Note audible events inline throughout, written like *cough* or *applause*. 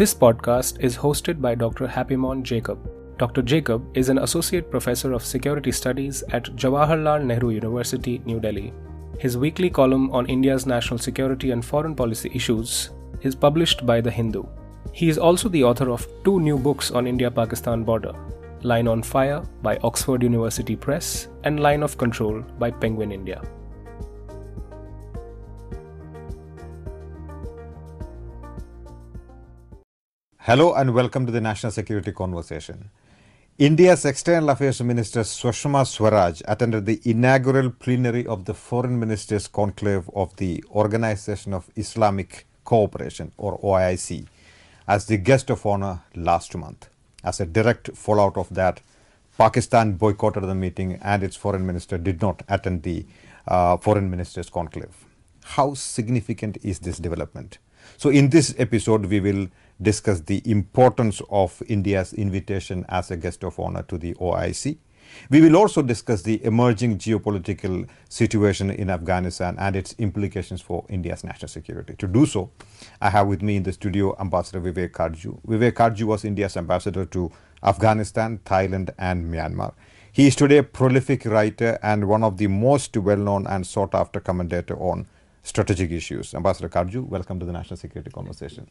This podcast is hosted by Dr. Happymon Jacob. Dr. Jacob is an associate professor of security studies at Jawaharlal Nehru University, New Delhi. His weekly column on India's national security and foreign policy issues is published by The Hindu. He is also the author of two new books on India Pakistan border Line on Fire by Oxford University Press and Line of Control by Penguin India. Hello and welcome to the National Security Conversation. India's External Affairs Minister Swaraj attended the inaugural plenary of the Foreign Ministers Conclave of the Organization of Islamic Cooperation or OIC as the guest of honor last month. As a direct fallout of that, Pakistan boycotted the meeting and its foreign minister did not attend the uh, foreign ministers conclave. How significant is this development? So, in this episode, we will discuss the importance of India's invitation as a guest of honor to the OIC. We will also discuss the emerging geopolitical situation in Afghanistan and its implications for India's national security. To do so, I have with me in the studio Ambassador Vivek Katju. Vivek Katju was India's ambassador to Afghanistan, Thailand, and Myanmar. He is today a prolific writer and one of the most well known and sought after commentator on strategic issues. Ambassador Katju, welcome to the National Security Conversation.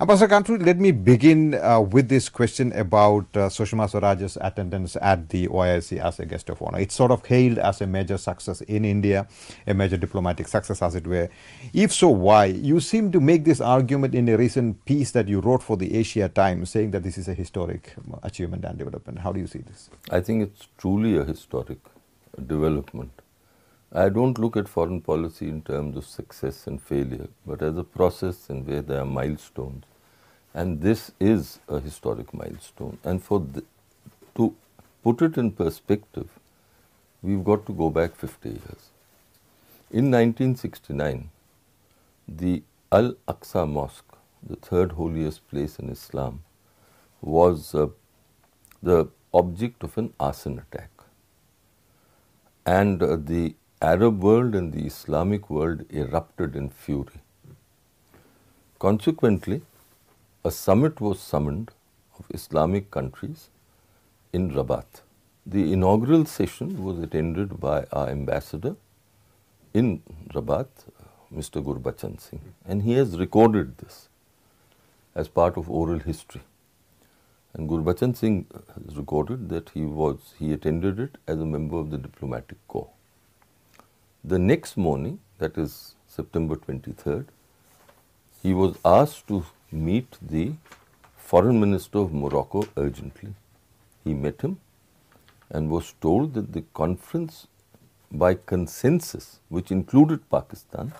Ambassador Katju, let me begin uh, with this question about uh, Sushma Swaraj's attendance at the OIC as a guest of honor. It's sort of hailed as a major success in India, a major diplomatic success, as it were. If so, why? You seem to make this argument in a recent piece that you wrote for the Asia Times, saying that this is a historic achievement and development. How do you see this? I think it's truly a historic development. I don't look at foreign policy in terms of success and failure, but as a process in where there are milestones. And this is a historic milestone. And for the, to put it in perspective, we've got to go back 50 years. In 1969, the Al Aqsa Mosque, the third holiest place in Islam, was uh, the object of an arson attack. And uh, the Arab world and the Islamic world erupted in fury. Consequently, a summit was summoned of Islamic countries in Rabat. The inaugural session was attended by our ambassador in Rabat, Mr. Gurbachan Singh, and he has recorded this as part of oral history. And Gurbachan Singh has recorded that he was he attended it as a member of the diplomatic corps. The next morning, that is September 23rd, he was asked to meet the foreign minister of Morocco urgently. He met him and was told that the conference by consensus, which included Pakistan,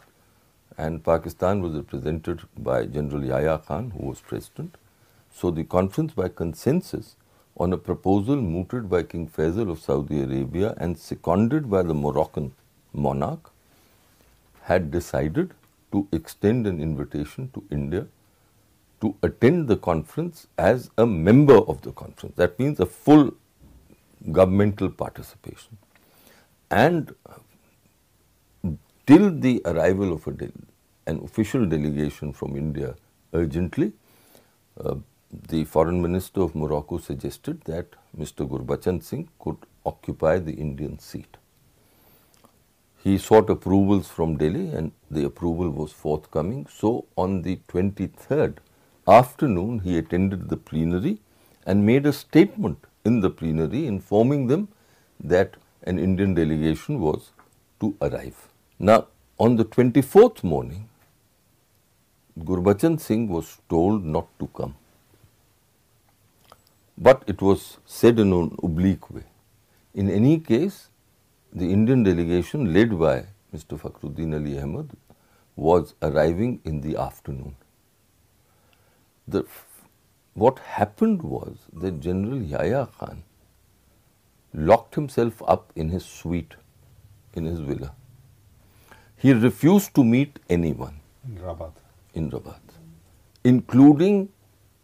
and Pakistan was represented by General Yahya Khan, who was president. So the conference by consensus on a proposal mooted by King Faisal of Saudi Arabia and seconded by the Moroccan monarch had decided to extend an invitation to India to attend the conference as a member of the conference. That means a full governmental participation. And till the arrival of an official delegation from India urgently, uh, the foreign minister of Morocco suggested that Mr. Gurbachan Singh could occupy the Indian seat. He sought approvals from Delhi and the approval was forthcoming. So, on the 23rd afternoon, he attended the plenary and made a statement in the plenary informing them that an Indian delegation was to arrive. Now, on the 24th morning, Gurbachan Singh was told not to come. But it was said in an oblique way. In any case, the Indian delegation led by Mr. Fakhruddin Ali Ahmad was arriving in the afternoon. The, what happened was that General Yahya Khan locked himself up in his suite in his villa. He refused to meet anyone in Rabat, in Rabat including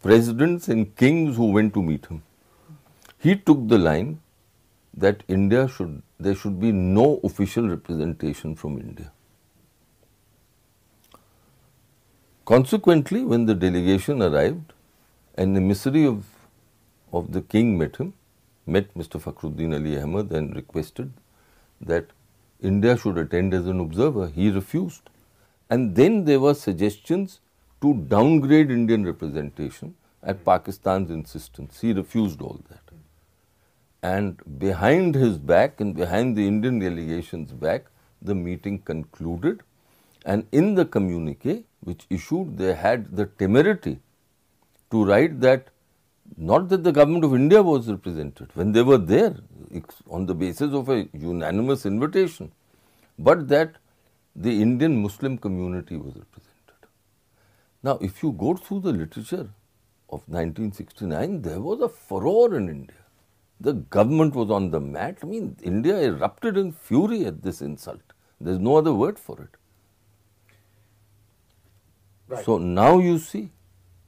presidents and kings who went to meet him. He took the line that India should, there should be no official representation from India. Consequently, when the delegation arrived, an emissary of, of the king met him, met Mr. Fakhruddin Ali Ahmad and requested that India should attend as an observer. He refused. And then there were suggestions to downgrade Indian representation at Pakistan's insistence. He refused all that. And behind his back and behind the Indian delegation's back, the meeting concluded. And in the communique which issued, they had the temerity to write that not that the government of India was represented when they were there on the basis of a unanimous invitation, but that the Indian Muslim community was represented. Now, if you go through the literature of 1969, there was a furor in India. The government was on the mat. I mean, India erupted in fury at this insult. There's no other word for it. Right. So now you see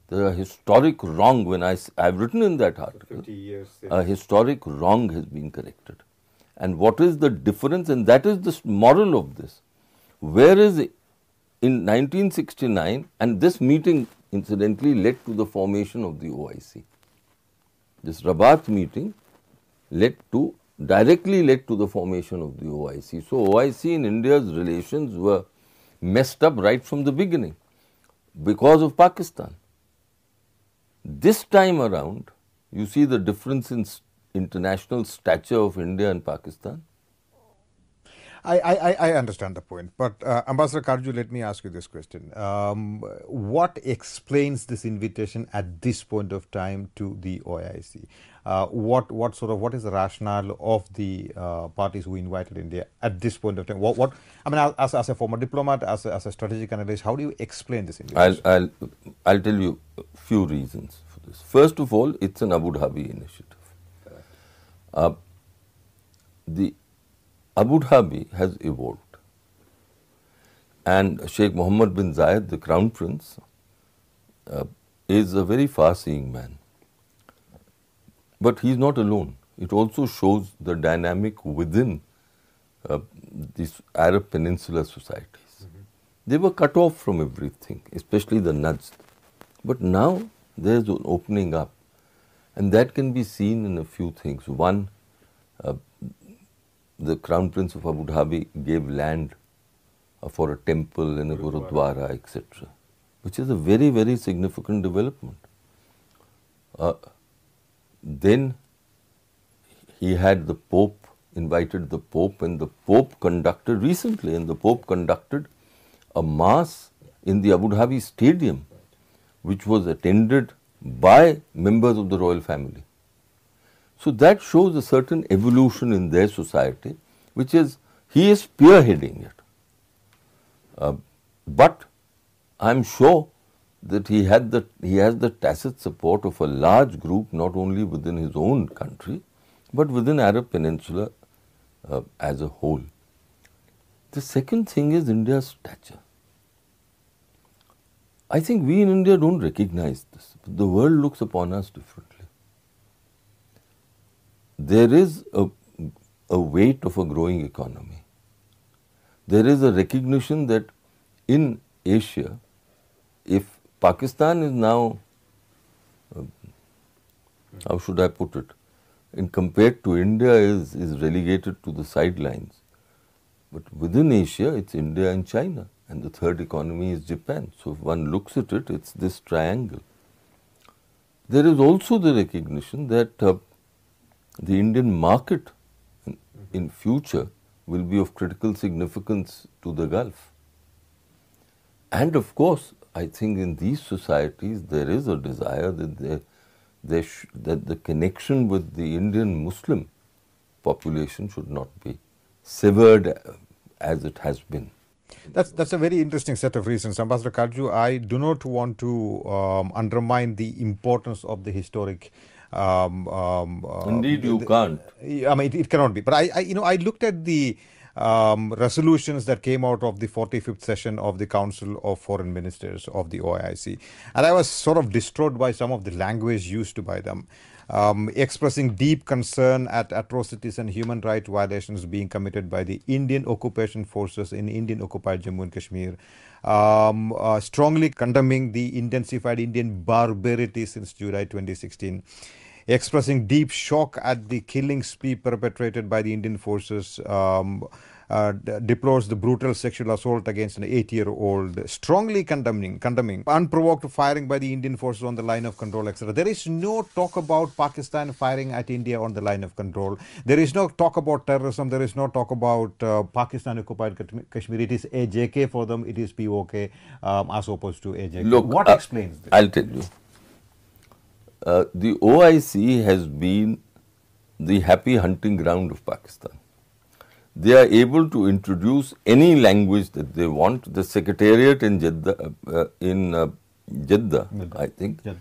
the historic wrong when I, I've written in that article, a historic wrong has been corrected. And what is the difference? And that is the moral of this. Whereas in 1969, and this meeting incidentally led to the formation of the OIC. This Rabat meeting led to, directly led to the formation of the OIC. So, OIC in India's relations were messed up right from the beginning because of Pakistan. This time around, you see the difference in international stature of India and Pakistan. I, I, I understand the point, but uh, Ambassador Katju, let me ask you this question. Um, what explains this invitation at this point of time to the OIC? Uh, what what sort of what is the rationale of the uh, parties who invited India at this point of time? What, what I mean, as, as a former diplomat, as a, as a strategic analyst, how do you explain this invitation? I'll, I'll I'll tell you a few reasons for this. First of all, it's an Abu Dhabi initiative. Uh, the Abu Dhabi has evolved. And Sheikh Mohammed bin Zayed, the crown prince, uh, is a very far seeing man. But he is not alone. It also shows the dynamic within uh, these Arab Peninsula societies. Mm -hmm. They were cut off from everything, especially the Najd. But now there is an opening up, and that can be seen in a few things. One, the Crown Prince of Abu Dhabi gave land uh, for a temple and a Gurudwara, etc., which is a very, very significant development. Uh, then he had the Pope, invited the Pope, and the Pope conducted recently, and the Pope conducted a mass in the Abu Dhabi Stadium, which was attended by members of the royal family. So that shows a certain evolution in their society, which is he is spearheading it. Uh, but I am sure that he had the he has the tacit support of a large group, not only within his own country, but within Arab Peninsula uh, as a whole. The second thing is India's stature. I think we in India don't recognize this. The world looks upon us differently there is a, a weight of a growing economy. There is a recognition that in Asia, if Pakistan is now, uh, how should I put it, in compared to India is, is relegated to the sidelines. But within Asia, it's India and China, and the third economy is Japan. So if one looks at it, it's this triangle. There is also the recognition that uh, the Indian market in, future will be of critical significance to the Gulf. And of course, I think in these societies there is a desire that they, they that the connection with the Indian Muslim population should not be severed uh, as it has been. That's that's a very interesting set of reasons, Ambassador Katju. I do not want to um, undermine the importance of the historic um, um, uh, Indeed, you the, can't. I mean, it, it, cannot be. But I, I, you know, I looked at the um, resolutions that came out of the 45th session of the Council of Foreign Ministers of the OIC, and I was sort of distraught by some of the language used by them. Um, expressing deep concern at atrocities and human rights violations being committed by the Indian occupation forces in Indian occupied Jammu and Kashmir, um, uh, strongly condemning the intensified Indian barbarity since July 2016 expressing deep shock at the killings perpetrated by the Indian forces, um, uh, deplores the brutal sexual assault against an eight-year-old, strongly condemning, condemning unprovoked firing by the Indian forces on the line of control, etc. There is no talk about Pakistan firing at India on the line of control. There is no talk about terrorism. There is no talk about uh, Pakistan occupied Kashmir. It is AJK for them. It is POK um, as opposed to AJK. Look, what uh, explains this? I'll tell you. Uh, the OIC has been the happy hunting ground of Pakistan. They are able to introduce any language that they want. The secretariat in Jeddah, uh, in uh, Jeddah, I think, Jeddah.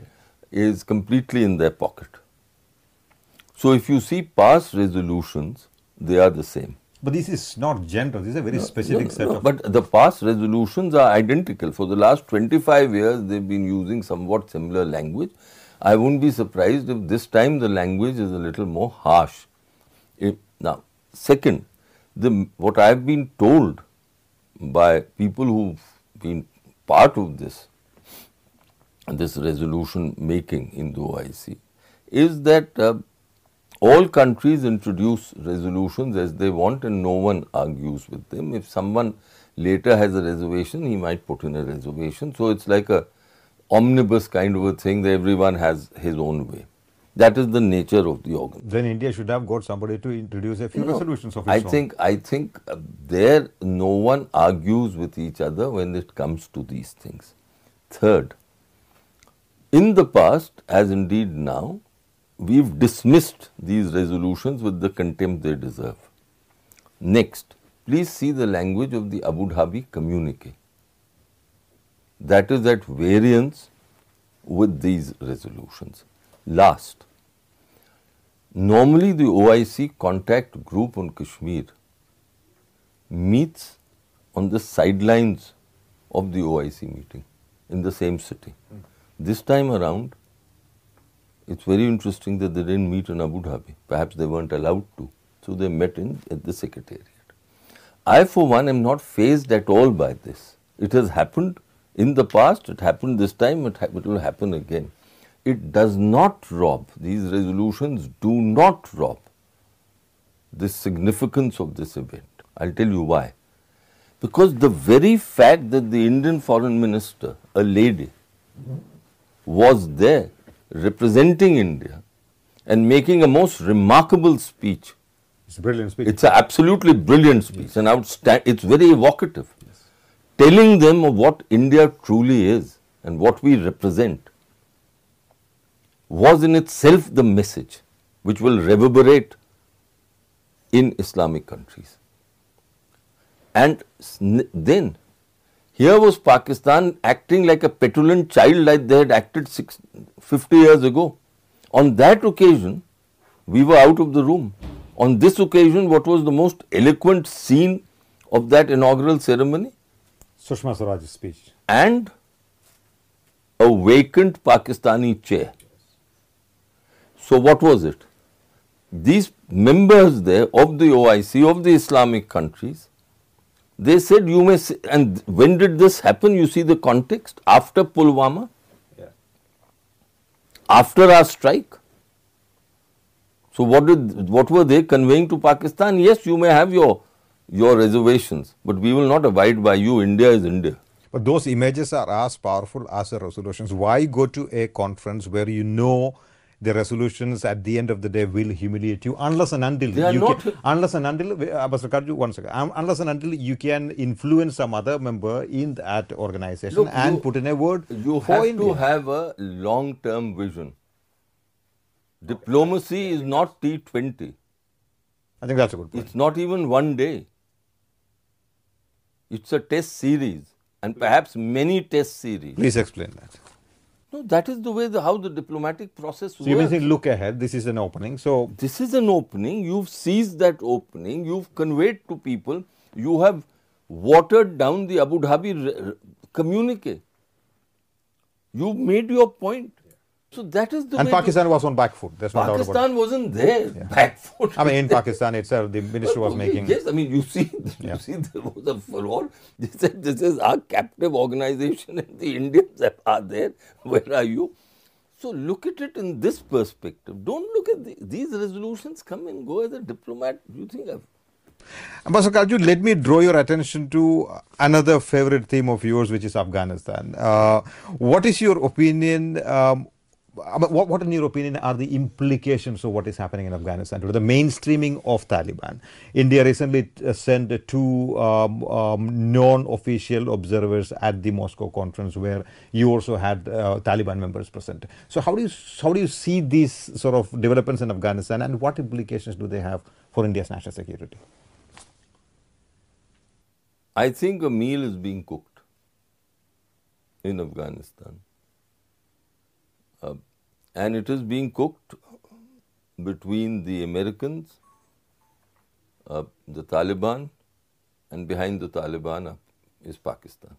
is completely in their pocket. So if you see past resolutions, they are the same. But this is not general, this is a very no, specific no, set no, of. But the past resolutions are identical. For the last 25 years, they've been using somewhat similar language. I wouldn't be surprised if this time the language is a little more harsh. If, now, second, the, what I have been told by people who've been part of this, this resolution making in the OIC, is that uh, all countries introduce resolutions as they want and no one argues with them. If someone later has a reservation, he might put in a reservation. So, it's like a omnibus kind of a thing that everyone has his own way. That is the nature of the organ. Then India should have got somebody to introduce a few no, resolutions of its I own. think I think uh, there no one argues with each other when it comes to these things. Third, in the past, as indeed now, we've dismissed these resolutions with the contempt they deserve. Next, please see the language of the Abu Dhabi communique that is at variance with these resolutions. Last, normally the OIC contact group on Kashmir meets on the sidelines of the OIC meeting in the same city. Mm. This time around, it's very interesting that they didn't meet in Abu Dhabi. Perhaps they weren't allowed to. So they met in at the secretariat. I, for one, am not fazed at all by this. It has happened in the past, it happened this time, it, it will happen again. It does not rob, these resolutions do not rob the significance of this event. I'll tell you why. Because the very fact that the Indian foreign minister, a lady, was there representing India and making a most remarkable speech. It's a brilliant speech. It's an absolutely brilliant speech yes. and outstand, it's very evocative telling them of what India truly is and what we represent was in itself the message which will reverberate in Islamic countries. And then, here was Pakistan acting like a petulant child like they had acted six, 50 years ago. On that occasion, we were out of the room. On this occasion, what was the most eloquent scene of that inaugural ceremony? Sushma Swaraj's speech. And a vacant Pakistani chair. So, what was it? These members there of the OIC, of the Islamic countries, they said you may, say, and when did this happen? You see the context after Pulwama, yeah. after our strike. So, what did what were they conveying to Pakistan? Yes, you may have your your reservations, but we will not abide by you. India is India. But those images are as powerful as the resolutions. Why go to a conference where you know the resolutions at the end of the day will humiliate you unless and until they you can, unless and until uh, one second um, unless and until you can influence some other member in that organization Look, and you, put in a word you have India. to have a long term vision diplomacy is not T20 I think that's a good point. It's not even one day. It's a test series and perhaps many test series. Please explain that. No, that is the way the, how the diplomatic process so works. you mean look ahead, this is an opening. So this is an opening. You've seized that opening. You've conveyed to people. You have watered down the Abu Dhabi communique. You've made your point. So that is the and Pakistan was on back foot. There's no doubt about it. Pakistan wasn't there back foot. I mean, in Pakistan itself, the minister was making. Yes, I mean, you see, *laughs* you Yeah. see, there was a furore. They said, this is our captive organization and the Indians are there. Where are you? So look at it in this perspective. Don't look at the, these resolutions come and go as a diplomat. You think I've Ambassador Katju, let me draw your attention to another favorite theme of yours, which is Afghanistan. Uh, what is your opinion? Um, what, what, in your opinion, are the implications of what is happening in Afghanistan today? The mainstreaming of Taliban. India recently uh, sent two um, um, non-official observers at the Moscow conference, where you also had uh, Taliban members present. So, how do you how do you see these sort of developments in Afghanistan, and what implications do they have for India's national security? I think a meal is being cooked in Afghanistan. And it is being cooked between the Americans, uh, the Taliban, and behind the Taliban is Pakistan.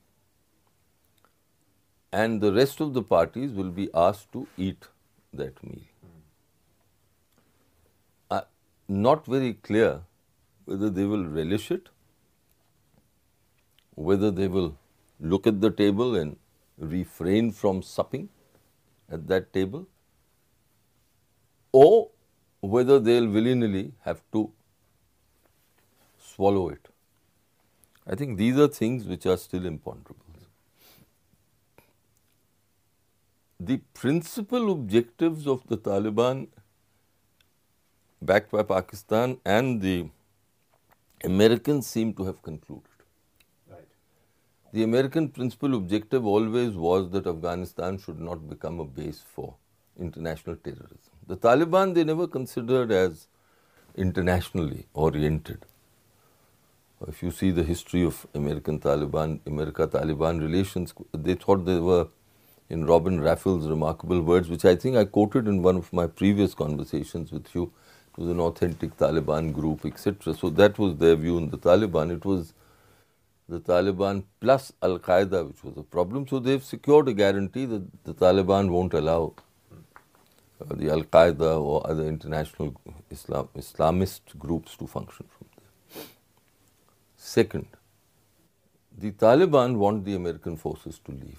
And the rest of the parties will be asked to eat that meal. Uh, not very clear whether they will relish it whether they will look at the table and refrain from supping at that table, or whether they'll willy nilly have to swallow it. I think these are things which are still imponderable. The principal objectives of the Taliban, backed by Pakistan and the Americans, seem to have concluded. Right. The American principal objective always was that Afghanistan should not become a base for international terrorism. The Taliban they never considered as internationally oriented. If you see the history of American Taliban, America Taliban relations, they thought they were in Robin Raphel's remarkable words, which I think I quoted in one of my previous conversations with you. It was an authentic Taliban group, etc. So that was their view in the Taliban. It was the Taliban plus Al Qaeda, which was a problem. So they've secured a guarantee that the Taliban won't allow the Al Qaeda or other international Islam, Islamist groups to function from there. Second, the Taliban want the American forces to leave,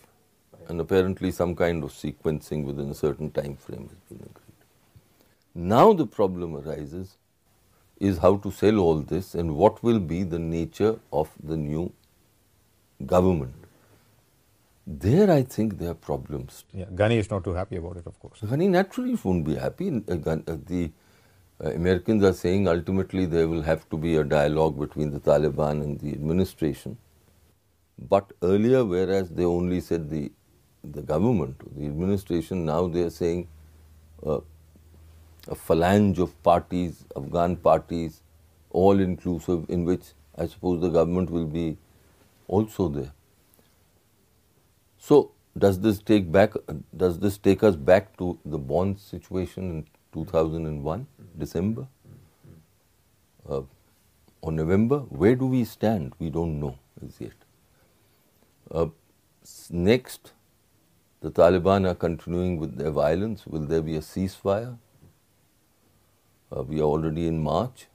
and apparently some kind of sequencing within a certain time frame has been agreed. Now the problem arises is how to sell all this and what will be the nature of the new government. There, I think there are problems. Yeah, Ghani is not too happy about it, of course. Ghani naturally won't be happy. Uh, uh, The uh, Americans are saying ultimately there will have to be a dialogue between the Taliban and the administration. But earlier, whereas they only said the the government, the administration, now they are saying uh, a phalange of parties, Afghan parties, all inclusive, in which I suppose the government will be also there. So, does this take back? Does this take us back to the Bonn situation in 2001, December uh, or November? Where do we stand? We don't know as yet. Uh, next, the Taliban are continuing with their violence. Will there be a ceasefire? Uh, we are already in March.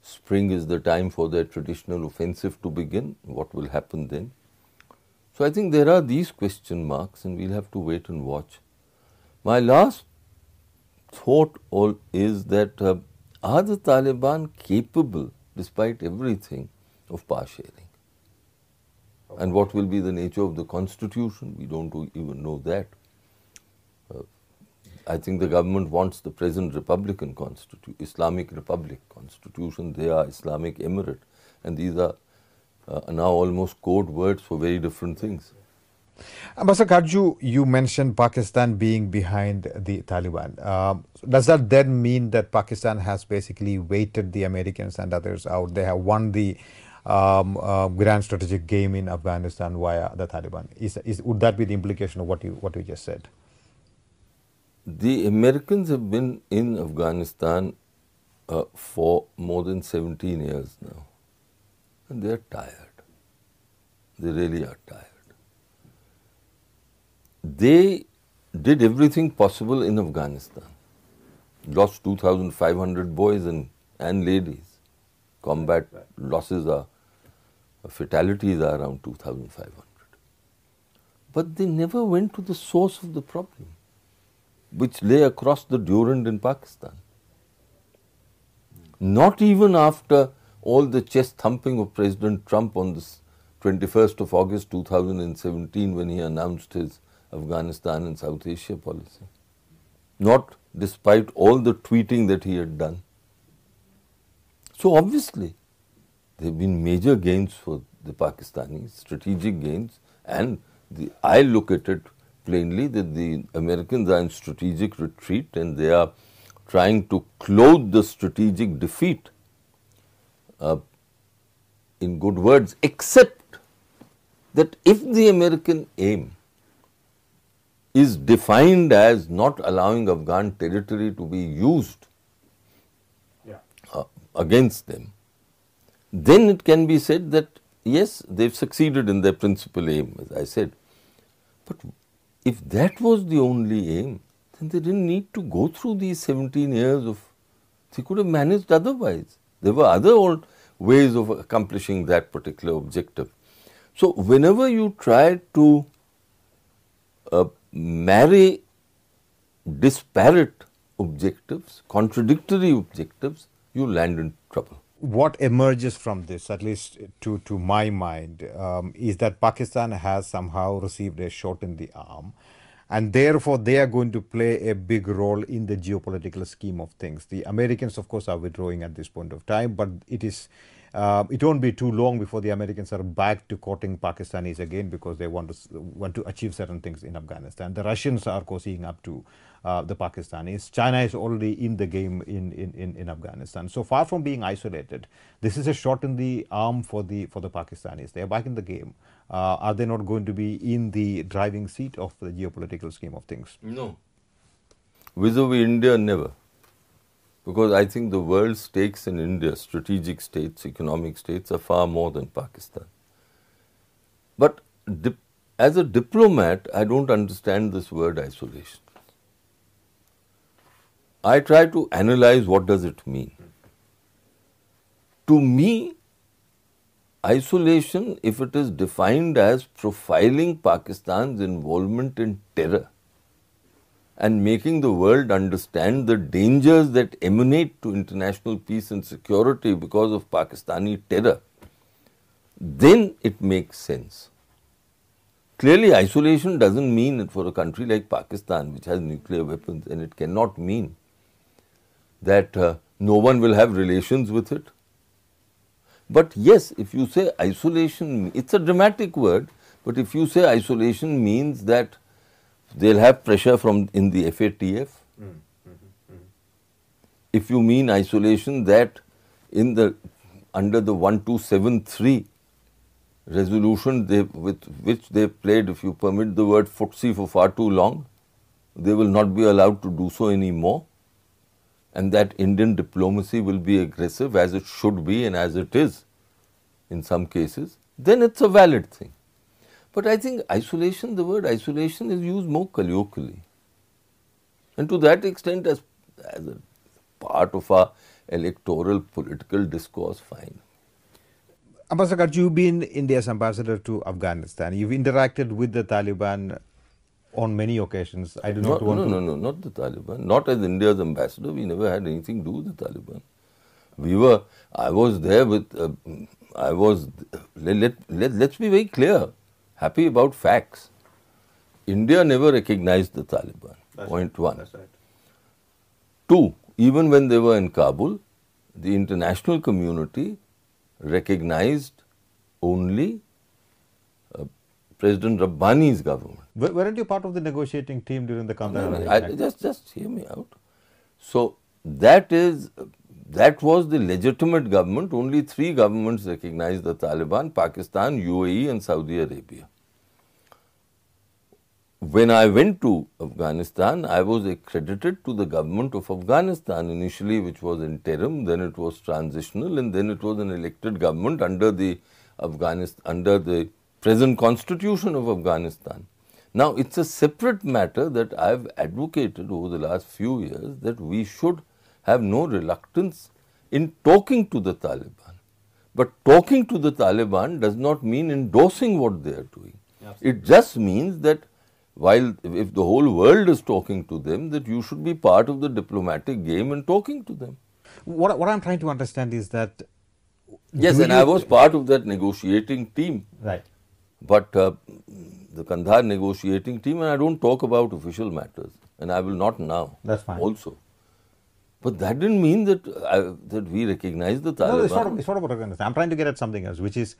Spring is the time for their traditional offensive to begin. What will happen then? So I think there are these question marks, and we'll have to wait and watch. My last thought all is that uh, are the Taliban capable, despite everything, of power sharing? And what will be the nature of the constitution? We don't even know that. Uh, I think the government wants the present Republican constitution, Islamic Republic constitution. They are Islamic Emirate, and these are uh, now almost code words for very different things. Ambassador Katju, you mentioned Pakistan being behind the Taliban. Um, does that then mean that Pakistan has basically waited the Americans and others out? They have won the um, uh, grand strategic game in Afghanistan via the Taliban. Is, is, would that be the implication of what you what you just said? The Americans have been in Afghanistan uh, for more than 17 years now, and they are tired. They really are tired. They did everything possible in Afghanistan. Lost 2,500 boys and, and ladies. Combat losses are, fatalities are around 2,500. But they never went to the source of the problem, which lay across the Durand in Pakistan. Hmm. Not even after all the chest thumping of President Trump on the 21st of August 2017 when he announced his Afghanistan and South Asia policy. Not despite all the tweeting that he had done. So obviously, there have been major gains for the Pakistanis, strategic gains, and the, I look at it plainly that the Americans are in strategic retreat and they are trying to clothe the strategic defeat uh, in good words, except that if the American aim is defined as not allowing Afghan territory to be used yeah. uh, against them, then it can be said that yes, they've succeeded in their principal aim, as I said. But if that was the only aim, then they didn't need to go through these 17 years of, they could have managed otherwise. There were other old ways of accomplishing that particular objective. So, whenever you try to uh, marry disparate objectives, contradictory objectives, you land in trouble. What emerges from this, at least to, to my mind, um, is that Pakistan has somehow received a shot in the arm and therefore they are going to play a big role in the geopolitical scheme of things. The Americans, of course, are withdrawing at this point of time, but it is uh, it won't be too long before the Americans are back to courting Pakistanis again because they want to want to achieve certain things in Afghanistan. The Russians are cozying up to uh, the Pakistanis. China is already in the game in, in, in, in, Afghanistan. So far from being isolated, this is a shot in the arm for the for the Pakistanis. They are back in the game. Uh, are they not going to be in the driving seat of the geopolitical scheme of things? No. Vis-a-vis India, never. Because I think the world's stakes in India, strategic states, economic states, are far more than Pakistan. But as a diplomat, I don't understand this word isolation. I try to analyze what does it mean. To me, isolation, if it is defined as profiling Pakistan's involvement in terror and making the world understand the dangers that emanate to international peace and security because of Pakistani terror, then it makes sense. Clearly, isolation doesn't mean it for a country like Pakistan, which has nuclear weapons, and it cannot mean that uh, no one will have relations with it. But yes, if you say isolation, it's a dramatic word, but if you say isolation means that they'll have pressure from in the FATF. Mm -hmm. If you mean isolation that in the under the 1273 resolution they, with which they played, if you permit the word footsie for far too long, they will not be allowed to do so anymore and that Indian diplomacy will be aggressive as it should be and as it is in some cases, then it's a valid thing. But I think isolation, the word isolation is used more colloquially. And to that extent, as, as a part of our electoral political discourse, fine. Ambassador, you've been India's ambassador to Afghanistan. You've interacted with the Taliban on many occasions. I do not, not want no, to. No, no, no, not the Taliban. Not as India's ambassador. We never had anything to do with the Taliban. We were, I was there with, uh, I was, let, let, let, let's be very clear, happy about facts. India never recognized the Taliban. That's point right. one. That's right. Two, even when they were in Kabul, the international community recognized only President Rabbani's government. Weren't you part of the negotiating team during the Kandahar? No, no, just, just hear me out. So that is that was the legitimate government. Only three governments recognized the Taliban Pakistan, UAE, and Saudi Arabia. When I went to Afghanistan, I was accredited to the government of Afghanistan initially, which was interim, then it was transitional, and then it was an elected government under the Afghanistan, under the present constitution of Afghanistan. Now, it's a separate matter that I've advocated over the last few years that we should have no reluctance in talking to the Taliban. But talking to the Taliban does not mean endorsing what they are doing. It just means that while if the whole world is talking to them, that you should be part of the diplomatic game and talking to them. What, what I'm trying to understand is that. Yes, and I was part of that negotiating team. Right. But uh, the Kandahar negotiating team, and I don't talk about official matters, and I will not now. That's fine. Also, but that didn't mean that uh, that we recognize the Taliban. No, it's not, it's not about recognizing. I'm trying to get at something else, which is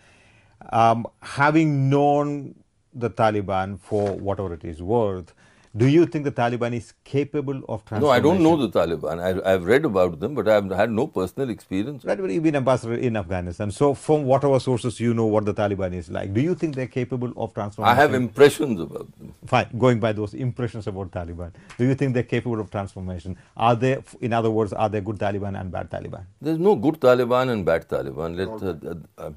um, having known the Taliban for whatever it is worth, do you think the Taliban is capable of transformation? no, I don't know the Taliban. I, I've read about them, but I've had no personal experience. Right, but you've been ambassador in Afghanistan. So, from whatever sources you know what the Taliban is like, do you think they're capable of transformation? I have impressions about them. Fine, going by those impressions about Taliban, do you think they're capable of transformation? Are they, in other words, are they good Taliban and bad Taliban? There's no good Taliban and bad Taliban. Let, uh, uh, uh,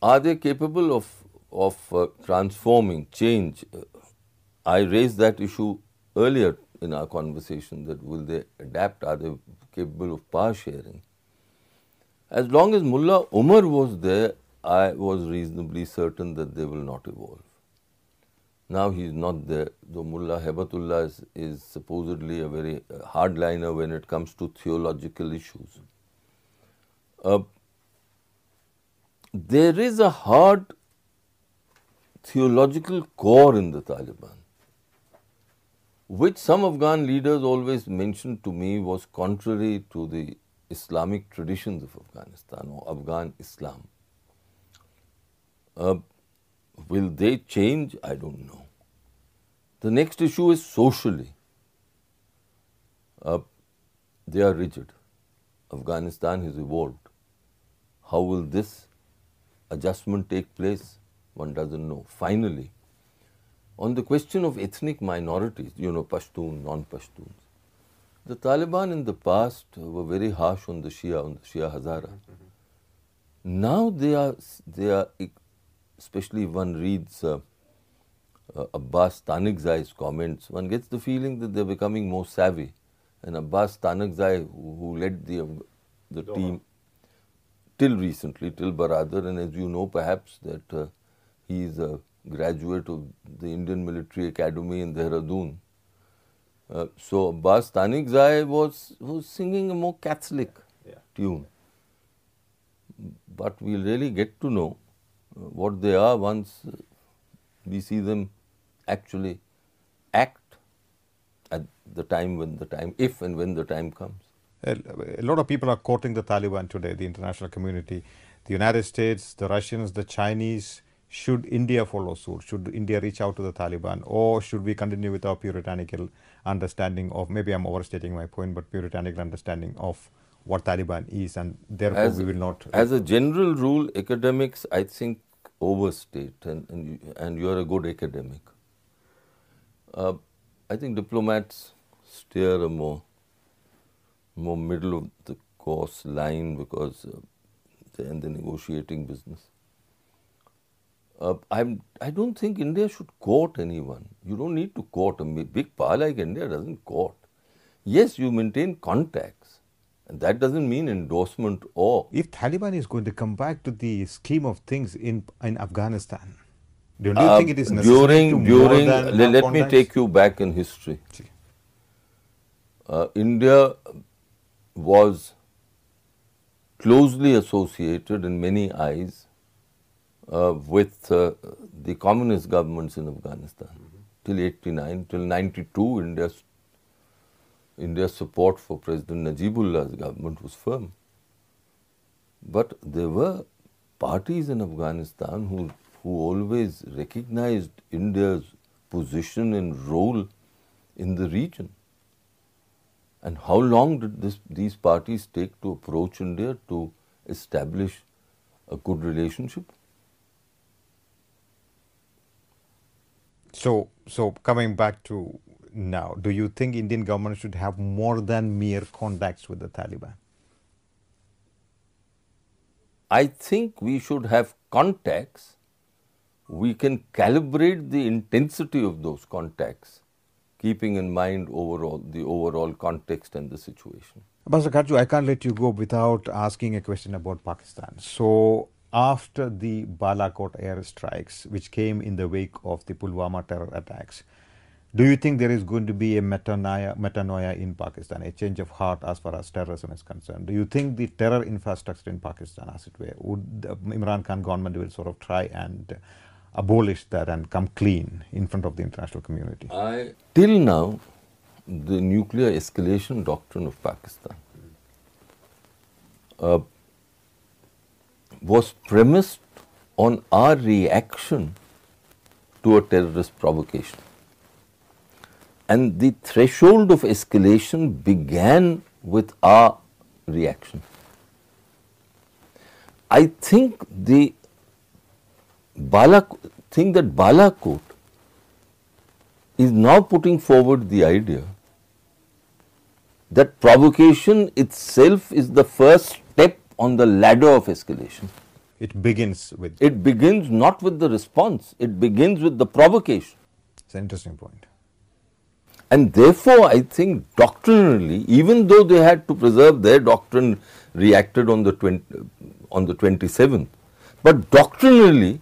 are they capable of of uh, transforming, change? I raised that issue earlier in our conversation. That will they adapt? Are they capable of power sharing? As long as Mullah Umar was there, I was reasonably certain that they will not evolve. Now he is not there. Though Mullah Hebatullah is, is supposedly a very uh, hardliner when it comes to theological issues. Uh, there is a hard theological core in the Taliban, which some Afghan leaders always mentioned to me was contrary to the Islamic traditions of Afghanistan or Afghan Islam. Uh, will they change? I don't know. The next issue is socially. Uh, they are rigid. Afghanistan has evolved. How will this adjustment take place? One doesn't know. Finally, on the question of ethnic minorities, you know, Pashtun, non Pashtuns, the Taliban in the past were very harsh on the Shia, on the Shia Hazara. Now they are, they are, especially if one reads uh, uh, Abbas Stanikzai's comments, one gets the feeling that they're becoming more savvy. And Abbas Stanikzai, who, who led the, the team till recently, till Baradar, and as you know perhaps that uh, he is a graduate of the Indian Military Academy in Dehradun. Uh, so Abbas Stanikzai was, was singing a more Catholic tune. But we'll really get to know uh, what they are once uh, we see them actually act at the time when the time, if and when the time comes. A, a lot of people are quoting the Taliban today, the international community, the United States, the Russians, the Chinese. Should India follow suit? Should India reach out to the Taliban? Or should we continue with our puritanical understanding of, maybe I'm overstating my point, but puritanical understanding of what Taliban is and therefore As, we will not. as a general rule, academics, I think, overstate, and, and, you, and you are a good academic. Uh, I think diplomats steer a more, more middle of the course line because uh, they're in the negotiating business. Uh, I'm, I don't think India should court anyone. You don't need to court. A big power like India doesn't court. Yes, you maintain contacts, and that doesn't mean endorsement or. if Taliban is going to come back to the scheme of things in in Afghanistan, do you Uh, think it is necessary during to more during than le- have let me take you back in history. Uh, India was closely associated in many eyes uh, with uh, the communist governments in Afghanistan till 89 till 92 India's India's support for President Najibullah's government was firm but there were parties in Afghanistan who who always recognized India's position and role in the region. And how long did this, these parties take to approach India to establish a good relationship? So, so coming back to now, do you think Indian government should have more than mere contacts with the Taliban? I think we should have contacts we can calibrate the intensity of those contacts, keeping in mind overall the overall context and the situation. Ambassador Katju, I can't let you go without asking a question about Pakistan. So, after the Balakot air strikes, which came in the wake of the Pulwama terror attacks, do you think there is going to be a metanoia, metanoia in Pakistan, a change of heart as far as terrorism is concerned? Do you think the terror infrastructure in Pakistan, as it were, would the Imran Khan government will sort of try and abolish that and come clean in front of the international community? I, till now, the nuclear escalation doctrine of Pakistan uh, was premised on our reaction to a terrorist provocation. And the threshold of escalation began with our reaction. I think the Balak, think that Balakot is now putting forward the idea that provocation itself is the first on the ladder of escalation. It begins with. It begins not with the response, it begins with the provocation. It's an interesting point. And therefore, I think doctrinally, even though they had to preserve their doctrine reacted on the 20, on the 27th, but doctrinally,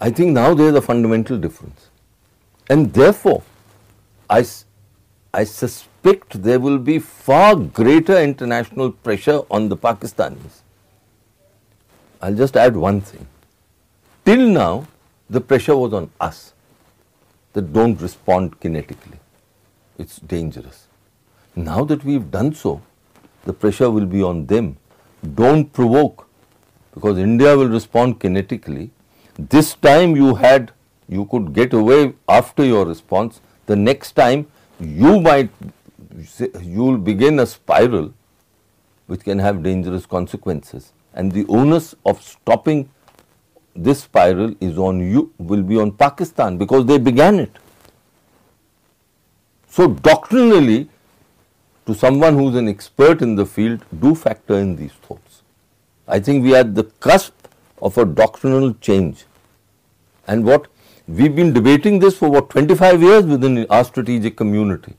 I think now there is a fundamental difference. And therefore, I, I suspect there will be far greater international pressure on the Pakistanis. I'll just add one thing. Till now, the pressure was on us that don't respond kinetically. It's dangerous. Now that we've done so, the pressure will be on them. Don't provoke because India will respond kinetically. This time you had, you could get away after your response. The next time you might, you will begin a spiral which can have dangerous consequences. And the onus of stopping this spiral is on you, will be on Pakistan because they began it. So, doctrinally, to someone who is an expert in the field, do factor in these thoughts. I think we are at the cusp of a doctrinal change. And what we've been debating this for what 25 years within our strategic community.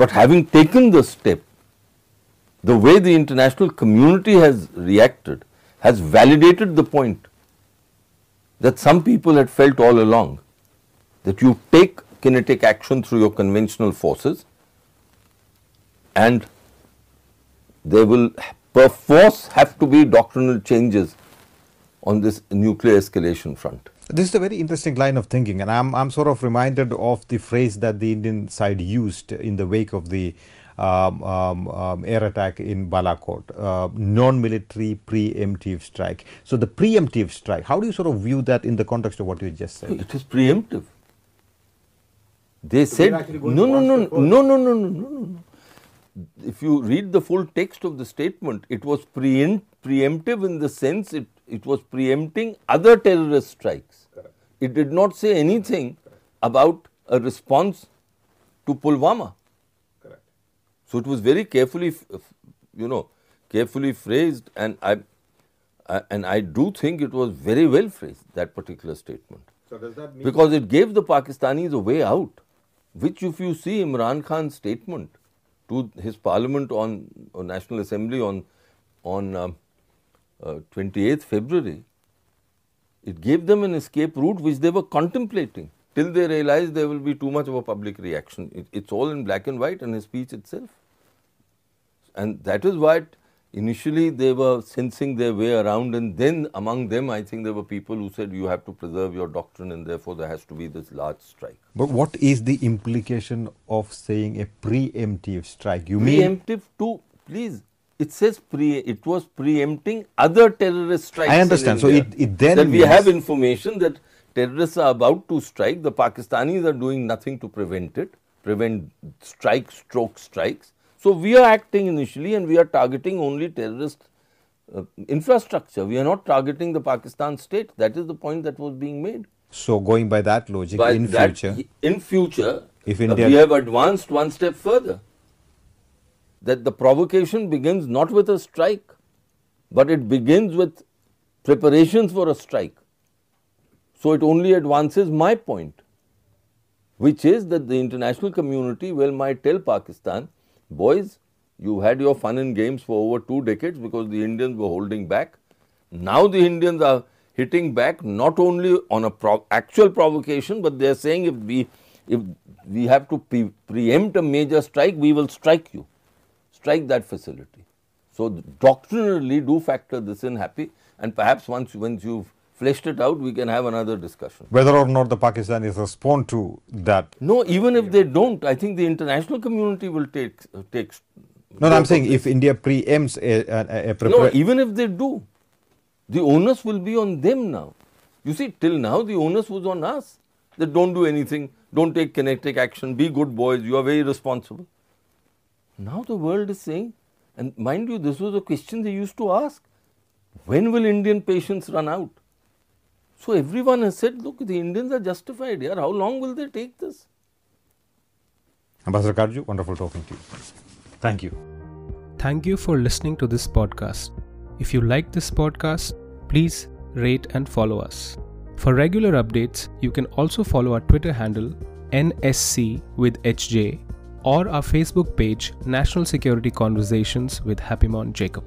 But having taken the step, the way the international community has reacted has validated the point that some people had felt all along that you take kinetic action through your conventional forces and there will perforce have to be doctrinal changes on this nuclear escalation front. This is a very interesting line of thinking, and I'm, I'm sort of reminded of the phrase that the Indian side used in the wake of the um, um, um, air attack in Balakot, uh, non-military preemptive strike. So the preemptive strike, how do you sort of view that in the context of what you just said? It is preemptive. They so said, no, no, no, no, no, no, no, no, no. If you read the full text of the statement, it was preempt, preemptive in the sense it, it was preempting other terrorist strikes. It did not say anything about a response to Pulwama. Correct. So it was very carefully, you know, carefully phrased, and I, I, and I do think it was very well phrased that particular statement. So does that mean because it gave the Pakistanis a way out which if you see Imran Khan's statement to his parliament on, on National Assembly on, on uh, uh, 28th February, it gave them an escape route which they were contemplating till they realized there will be too much of a public reaction. It, it's all in black and white in his speech itself. And that is why initially they were sensing their way around and then among them I think there were people who said you have to preserve your doctrine and therefore there has to be this large strike. But what is the implication of saying a preemptive strike? You preemptive mean to please it says pre it was preempting other terrorist strikes. I understand. so it, it then that we have information that terrorists are about to strike. The Pakistanis are doing nothing to prevent it, prevent strike, stroke strikes. So, we are acting initially and we are targeting only terrorist uh, infrastructure. We are not targeting the Pakistan state. That is the point that was being made. So, going by that logic, by in that, future, in future, if India uh, we have advanced one step further. That the provocation begins not with a strike, but it begins with preparations for a strike. So it only advances my point, which is that the international community well might tell Pakistan, boys, you had your fun and games for over two decades because the Indians were holding back. Now the Indians are hitting back not only on a pro actual provocation, but they are saying if we if we have to pre preempt a major strike, we will strike you, strike that facility. So doctrinally do factor this in happy and perhaps once, once you've fleshed it out, we can have another discussion. Whether or not the Pakistanis respond to that. No, even if they don't, I think the international community will take, uh, take no, no, I'm saying if India preempts a, a, a No, even if they do, the onus will be on them now. You see, till now the onus was on us. That don't do anything, don't take kinetic action, be good boys, you are very responsible. Now the world is saying, and mind you, this was a question they used to ask when will Indian patience run out? So everyone has said, look, the Indians are justified here. How long will they take this? Ambassador Katju, wonderful talking to you. Thank you. Thank you for listening to this podcast. If you like this podcast, please rate and follow us. For regular updates, you can also follow our Twitter handle NSC with HJ or our Facebook page National Security Conversations with Happymon Jacob.